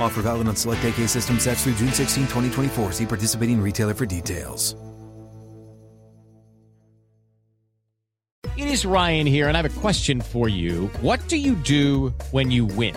Offer valid on select AK system sets through June 16, 2024. See participating retailer for details. It is Ryan here, and I have a question for you. What do you do when you win?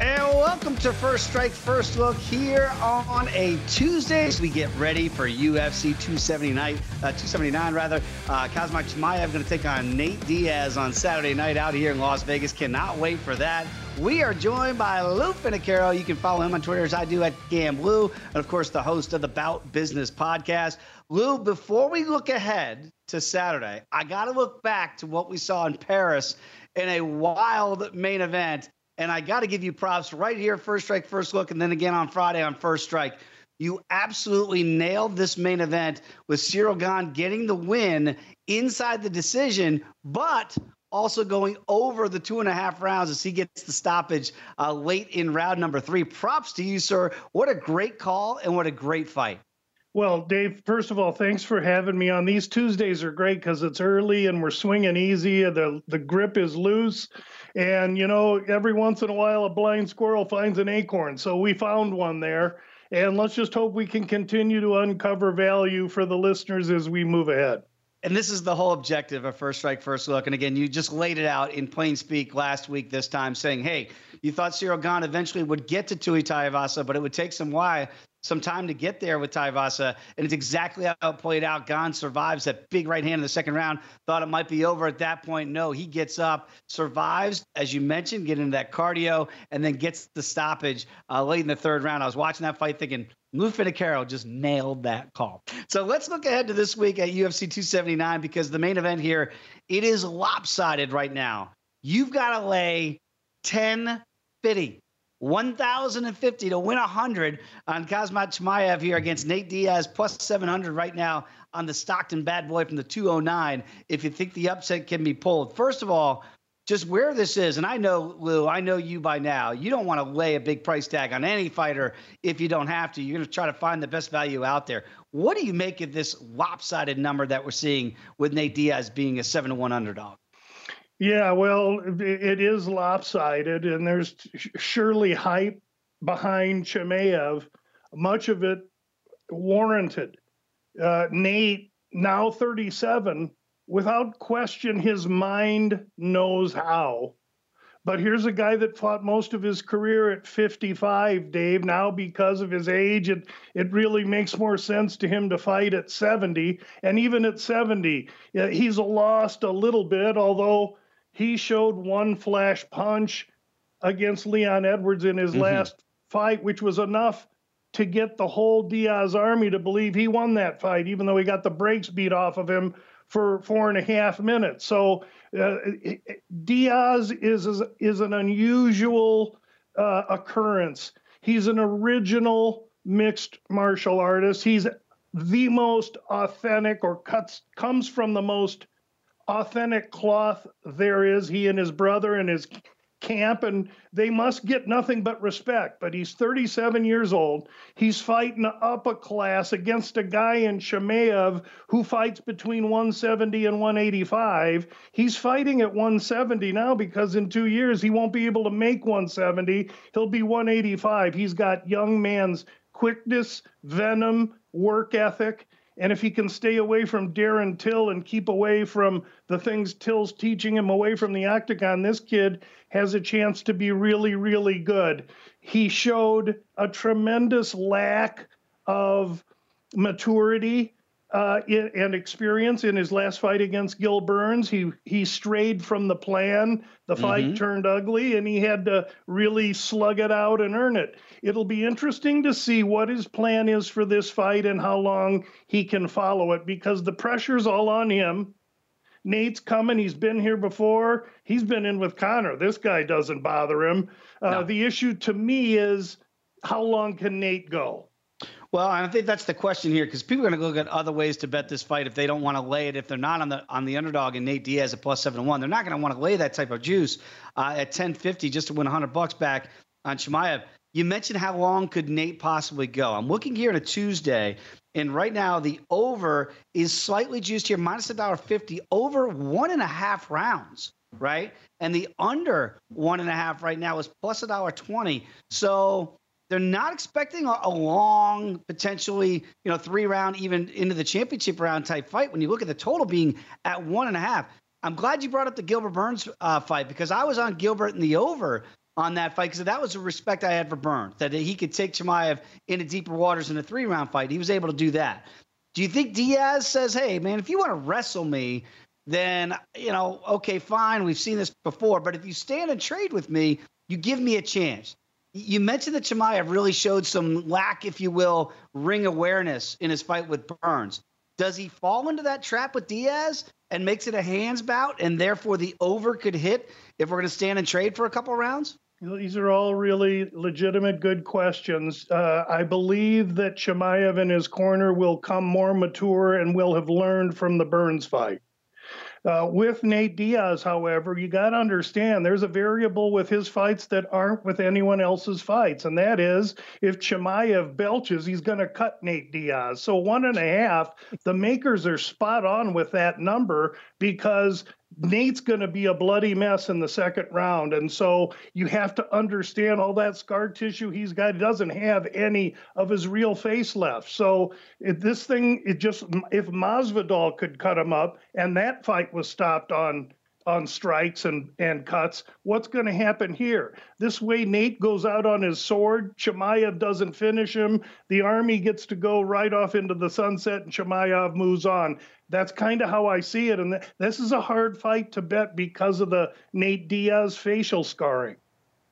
And welcome to First Strike First Look here on a Tuesday as we get ready for UFC 279, uh, 279 rather. Uh, Khamzat Chimaev going to take on Nate Diaz on Saturday night out here in Las Vegas. Cannot wait for that. We are joined by Lou Finocchiaro. You can follow him on Twitter as I do at GamBlue, and of course the host of the Bout Business podcast. Lou, before we look ahead to Saturday, I got to look back to what we saw in Paris in a wild main event. And I got to give you props right here, first strike, first look, and then again on Friday on first strike. You absolutely nailed this main event with Ciryl Gane getting the win inside the decision, but also going over the two and a half rounds as he gets the stoppage uh, late in round number three. Props to you, sir. What a great call and what a great fight. Well, Dave, first of all, thanks for having me on. These Tuesdays are great because it's early and we're swinging easy. The the grip is loose, and you know every once in a while a blind squirrel finds an acorn. So we found one there, and let's just hope we can continue to uncover value for the listeners as we move ahead. And this is the whole objective of First Strike, First Look. And again, you just laid it out in plain speak last week, this time, saying, hey, you thought Ciryl Gane eventually would get to Tai Tuivasa, but it would take some why some time to get there with Tuivasa, and it's exactly how it played out. Gane survives that big right hand in the second round. Thought it might be over at that point. No, he gets up, survives, as you mentioned, get into that cardio, and then gets the stoppage uh, late in the third round. I was watching that fight thinking, Lou Finocchiaro just nailed that call. So let's look ahead to this week at UFC 279 because the main event here, it is lopsided right now. You've got to lay 10 50 1,050 to win 100 on Khamzat Chimaev here against Nate Diaz, plus 700 right now on the Stockton bad boy from the 209. If you think the upset can be pulled, first of all, just where this is, and I know, Lou, I know you by now. You don't want to lay a big price tag on any fighter if you don't have to. You're going to try to find the best value out there. What do you make of this lopsided number that we're seeing with Nate Diaz being a 7 to 1 underdog? Yeah, well, it is lopsided, and there's surely hype behind Chimaev, much of it warranted. Uh, Nate, now 37, without question, his mind knows how. But here's a guy that fought most of his career at 55, Dave. Now, because of his age, it, it really makes more sense to him to fight at 70. And even at 70, he's lost a little bit, although he showed one flash punch against Leon Edwards in his mm-hmm. last fight, which was enough to get the whole Diaz army to believe he won that fight, even though he got the brakes beat off of him for four and a half minutes. So uh, Diaz is, is, is an unusual uh, occurrence. He's an original mixed martial artist. He's the most authentic or cuts comes from the most authentic cloth there is. He and his brother and his camp and they must get nothing but respect. But he's 37 years old. He's fighting up a class against a guy in Chimaev who fights between 170 and 185. He's fighting at 170 now because in two years he won't be able to make 170. He'll be 185. He's got young man's quickness, venom, work ethic. And if he can stay away from Darren Till and keep away from the things Till's teaching him away from the octagon, this kid has a chance to be really, really good. He showed a tremendous lack of maturity uh, and experience in his last fight against Gil Burns. He he strayed from the plan. The fight mm-hmm. turned ugly, and he had to really slug it out and earn it. It'll be interesting to see what his plan is for this fight and how long he can follow it because the pressure's all on him. Nate's coming. He's been here before. He's been in with Conor. This guy doesn't bother him. Uh, no. The issue to me is how long can Nate go? Well, I think that's the question here because people are going to look at other ways to bet this fight if they don't want to lay it. If they're not on the on the underdog and Nate Diaz at plus seven one, they're not going to want to lay that type of juice uh, at ten fifty just to win hundred bucks back on Chimaev. You mentioned how long could Nate possibly go? I'm looking here on a Tuesday, and right now the over is slightly juiced here, minus a dollar fifty, over one and a half rounds, right? And the under one and a half right now is plus a dollar twenty. So they're not expecting a, long, potentially, you know, three round, even into the championship round type fight. When you look at the total being at one and a half, I'm glad you brought up the Gilbert Burns uh, fight because I was on Gilbert in the over on that fight because that was the respect I had for Burns that he could take Chimaev into deeper waters in a three round fight. He was able to do that. Do you think Diaz says, "Hey, man, if you want to wrestle me"? Then, you know, okay, fine. We've seen this before. But if you stand and trade with me, you give me a chance. You mentioned that Chimaev really showed some lack, if you will, ring awareness in his fight with Burns. Does he fall into that trap with Diaz and makes it a hands bout, and therefore the over could hit if we're going to stand and trade for a couple rounds? These are all really legitimate, good questions. Uh, I believe that Chimaev in his corner will come more mature and will have learned from the Burns fight. Uh, with Nate Diaz, however, you got to understand there's a variable with his fights that aren't with anyone else's fights, and that is if Chimaev belches, he's going to cut Nate Diaz. So one and a half, the makers are spot on with that number because Nate's going to be a bloody mess in the second round. And so you have to understand all that scar tissue he's got. He doesn't have any of his real face left. So this thing, it just, if Masvidal could cut him up and that fight was stopped on on strikes and, and cuts. What's going to happen here? This way, Nate goes out on his sword. Chimaev doesn't finish him. The army gets to go right off into the sunset, and Chimaev moves on. That's kind of how I see it. And th- this is a hard fight to bet because of the Nate Diaz facial scarring.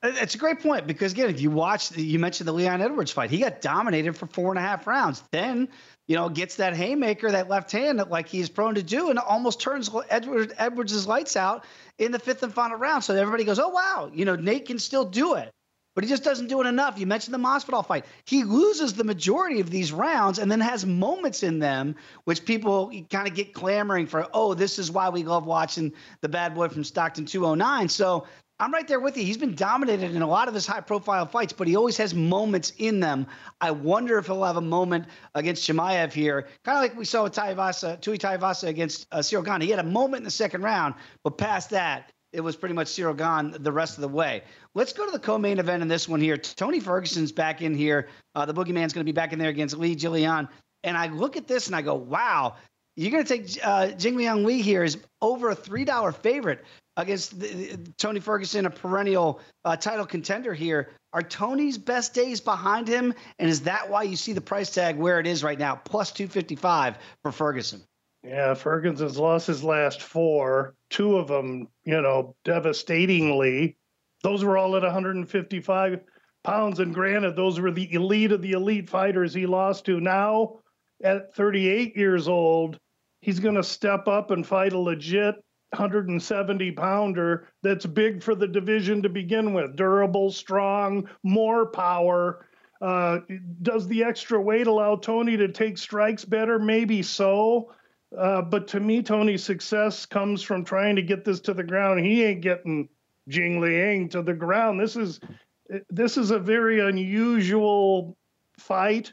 It's a great point because again, if you watch, you mentioned the Leon Edwards fight, he got dominated for four and a half rounds. Then, you know, gets that haymaker, that left hand, like he's prone to do, and almost turns Edwards Edwards' lights out in the fifth and final round. So everybody goes, "Oh wow, you know, Nate can still do it." But he just doesn't do it enough. You mentioned the Masvidal fight. He loses the majority of these rounds and then has moments in them which people kind of get clamoring for. Oh, this is why we love watching the bad boy from Stockton 209. So I'm right there with you. He's been dominated in a lot of his high profile fights, but he always has moments in them. I wonder if he'll have a moment against Chimaev here, kind of like we saw with Tuivasa, Tai Tuivasa against uh, Gane. He had a moment in the second round, but past that, it was pretty much Ciryl Gane the rest of the way. Let's go to the co-main event in this one here. Tony Ferguson's back in here. Uh, the Boogeyman's going to be back in there against Li Jingliang. And I look at this and I go, wow, you're going to take uh, Jingliang Li here is over a $3 favorite against the, Tony Ferguson, a perennial uh, title contender here. Are Tony's best days behind him? And is that why you see the price tag where it is right now, plus 255 for Ferguson? Yeah, Ferguson's lost his last four, two of them, you know, devastatingly. Those were all at 155 pounds. And granted, those were the elite of the elite fighters he lost to. Now, at 38 years old, he's going to step up and fight a legit 170 pounder that's big for the division to begin with durable, strong, more power. Uh, does the extra weight allow Tony to take strikes better? Maybe so. Uh, but to me, Tony's success comes from trying to get this to the ground. He ain't getting Jing Liang to the ground. This is this is a very unusual fight.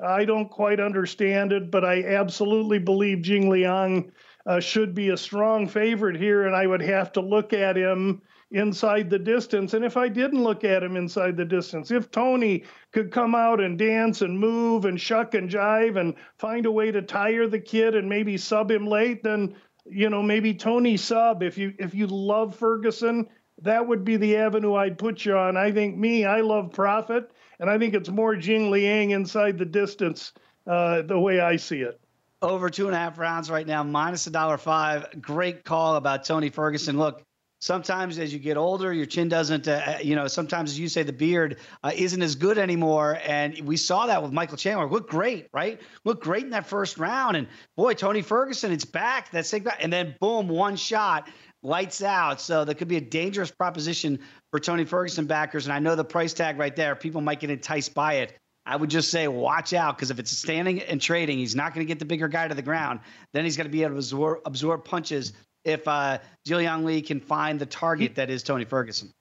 I don't quite understand it, but I absolutely believe Jing Liang uh, should be a strong favorite here, and I would have to look at him inside the distance. And if I didn't look at him inside the distance, if Tony could come out and dance and move and shuck and jive and find a way to tire the kid and maybe sub him late, then you know maybe Tony sub. If you if you love Ferguson, that would be the avenue I'd put you on. I think me, I love profit, and I think it's more Jing Liang inside the distance uh, the way I see it over two and a half rounds right now, minus a dollar five. Great call about Tony Ferguson. Look, sometimes as you get older, your chin doesn't, uh, uh, you know, sometimes as you say, the beard uh, isn't as good anymore. And we saw that with Michael Chandler. Look great, right? Look great in that first round. And boy, Tony Ferguson, it's back. That's back. And then boom, one shot, lights out. So that could be a dangerous proposition for Tony Ferguson backers. And I know the price tag right there, people might get enticed by it. I would just say watch out because if it's standing and trading, he's not going to get the bigger guy to the ground. Then he's going to be able to absorb, absorb punches if uh, Zhilei Li can find the target that is Tony Ferguson.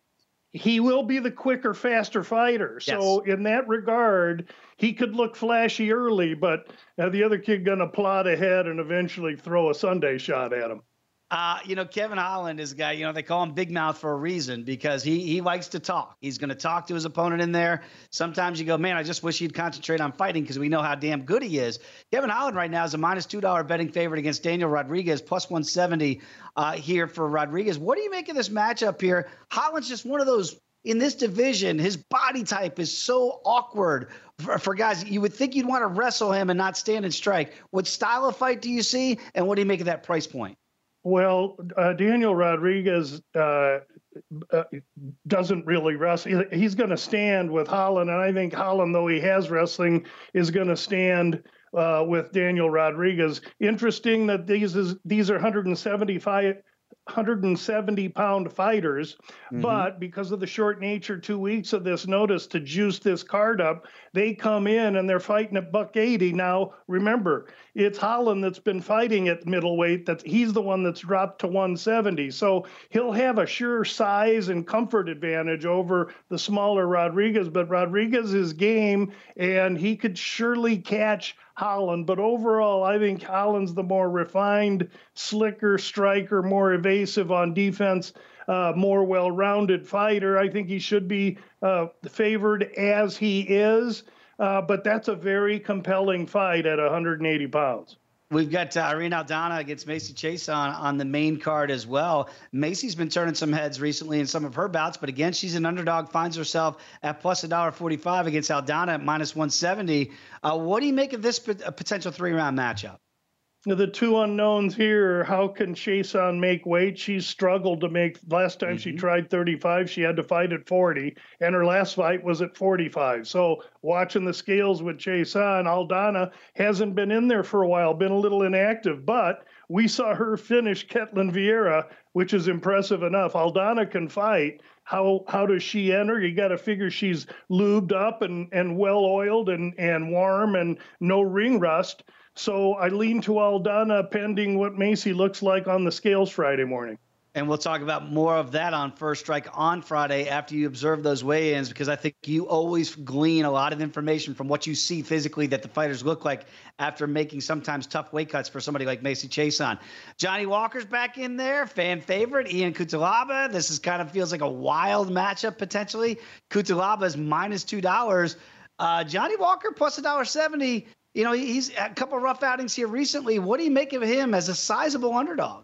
He will be the quicker, faster fighter. So yes. in that regard, he could look flashy early, but uh, the other kid going to plod ahead and eventually throw a Sunday shot at him. Uh, you know, Kevin Holland is a guy, you know, they call him Big Mouth for a reason because he he likes to talk. He's going to talk to his opponent in there. Sometimes you go, man, I just wish he'd concentrate on fighting because we know how damn good he is. Kevin Holland right now is a minus $2 betting favorite against Daniel Rodriguez, plus 170 uh, here for Rodriguez. What do you make of this matchup here? Holland's just one of those in this division, his body type is so awkward for, for, guys. You would think you'd want to wrestle him and not stand and strike. What style of fight do you see, and what do you make of that price point? Well, uh, Daniel Rodriguez uh, uh, doesn't really wrestle. He's going to stand with Holland, and I think Holland, though he has wrestling, is going to stand uh, with Daniel Rodriguez. Interesting that these is these are 175 170 pound fighters, mm-hmm. but because of the short nature, two weeks of this notice to juice this card up, they come in and they're fighting at buck 80. Now, remember, it's Holland that's been fighting at middleweight. That he's the one that's dropped to 170. So he'll have a sure size and comfort advantage over the smaller Rodriguez. But Rodriguez is game, and he could surely catch Holland. But overall, I think Holland's the more refined, slicker striker, more evasive on defense, uh, more well rounded fighter. I think he should be uh, favored as he is. Uh, but that's a very compelling fight at 180 pounds. We've got uh, Irene Aldana against Macy Chase on, on the main card as well. Macy's been turning some heads recently in some of her bouts, but again, she's an underdog, finds herself at plus a dollar forty-five against Aldana at minus one seventy. Uh, what do you make of this potential three-round matchup? The two unknowns here how can Chiasson make weight? She's struggled to make. Last time mm-hmm. she tried 35, she had to fight at 40, and her last fight was at 45. So watching the scales with Chiasson, Aldana hasn't been in there for a while, been a little inactive, but we saw her finish Ketlen Vieira, which is impressive enough. Aldana can fight. How how does she enter? You got to figure she's lubed up and and well oiled and and warm and no ring rust. So I lean to Aldana pending what Macy looks like on the scales Friday morning. And we'll talk about more of that on First Strike on Friday after you observe those weigh ins, because I think you always glean a lot of information from what you see physically that the fighters look like after making sometimes tough weight cuts for somebody like Macy Chiasson. Johnny Walker's back in there, fan favorite. Ion Cutelaba. This is kind of feels like a wild matchup potentially. Cutelaba is minus $2. Uh, Johnny Walker plus a dollar seventy you know, he's a couple rough outings here recently. What do you make of him as a sizable underdog?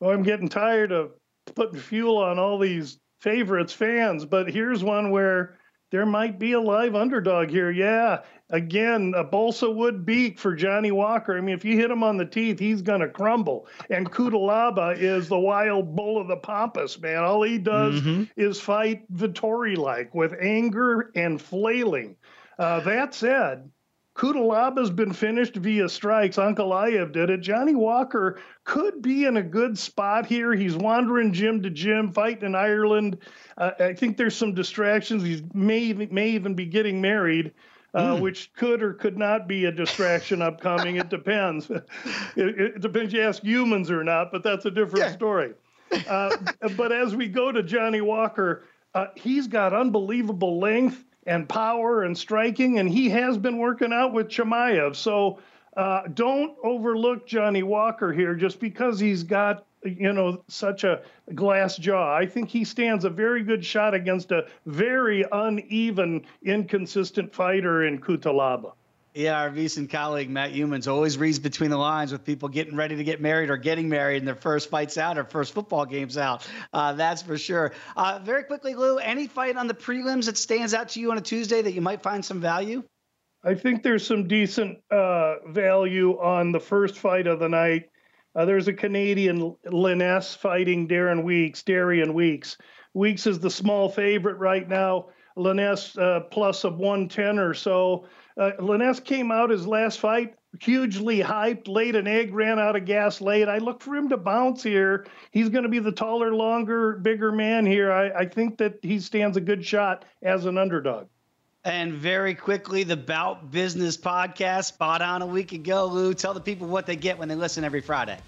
Well, I'm getting tired of putting fuel on all these favorites fans, but here's one where there might be a live underdog here. Yeah, again, a balsa wood beak for Johnny Walker. I mean, if you hit him on the teeth, he's going to crumble. And Cutelaba is the wild bull of the pampas, man. All he does mm-hmm. is fight Vettori like with anger and flailing. Uh, that said, Cutelaba's been finished via strikes. Ankalaev did it. Johnny Walker could be in a good spot here. He's wandering gym to gym, fighting in Ireland. Uh, I think there's some distractions. He may may even be getting married uh, mm. which could or could not be a distraction upcoming. It depends. it, it, depends you ask Youmans or not, but that's a different yeah. story. Uh, but as we go to Johnny Walker, uh, he's got unbelievable length and power and striking, and he has been working out with Chimaev. So uh, don't overlook Johnny Walker here just because he's got you know, such a glass jaw. I think he stands a very good shot against a very uneven, inconsistent fighter in Cutelaba. Yeah, our VSiN colleague Matt Youmans always reads between the lines with people getting ready to get married or getting married and their first fights out or first football games out. Uh, that's for sure. Uh, very quickly, Lou, any fight on the prelims that stands out to you on a Tuesday that you might find some value? I think there's some decent uh, value on the first fight of the night. Uh, there's a Canadian Lainesse fighting Darren Weeks, Darian Weeks. Weeks is the small favorite right now. Lainesse uh, plus of 110 or so. Uh, came out his last fight hugely hyped, laid an egg, ran out of gas late. I look for him to bounce here. He's going to be the taller, longer, bigger man here. I, I think that he stands a good shot as an underdog. And very quickly, the Bout Business podcast, spot on a week ago. Lou, tell the people what they get when they listen every Friday.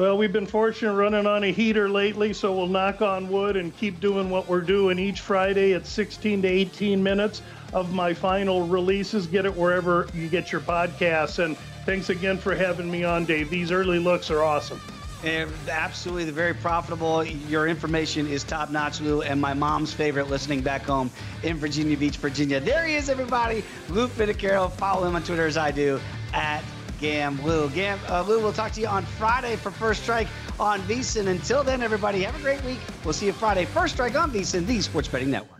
Well, we've been fortunate running on a heater lately, so we'll knock on wood and keep doing what we're doing each Friday at 16 to 18 minutes of my final releases. Get it wherever you get your podcasts. And thanks again for having me on, Dave. These early looks are awesome. And absolutely, very profitable. Your information is top notch, Lou, and my mom's favorite listening back home in Virginia Beach, Virginia. There he is, everybody. Lou Finocchiaro. Follow him on Twitter as I do at Gam Lou. Gam uh, Lou, we'll talk to you on Friday for First Strike on VSiN. Until then, everybody, have a great week. We'll see you Friday. First Strike on VSiN, the Sports Betting Network.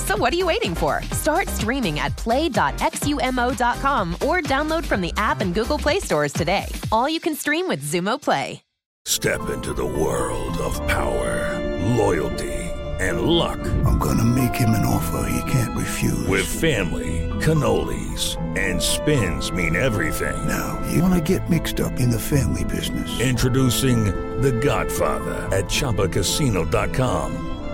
So what are you waiting for? Start streaming at play.xumo.com or download from the app and Google Play stores today. All you can stream with Xumo Play. Step into the world of power, loyalty, and luck. I'm going to make him an offer he can't refuse. With family, cannolis, and spins mean everything. Now, you want to get mixed up in the family business. Introducing The Godfather at Chumbacasino.com.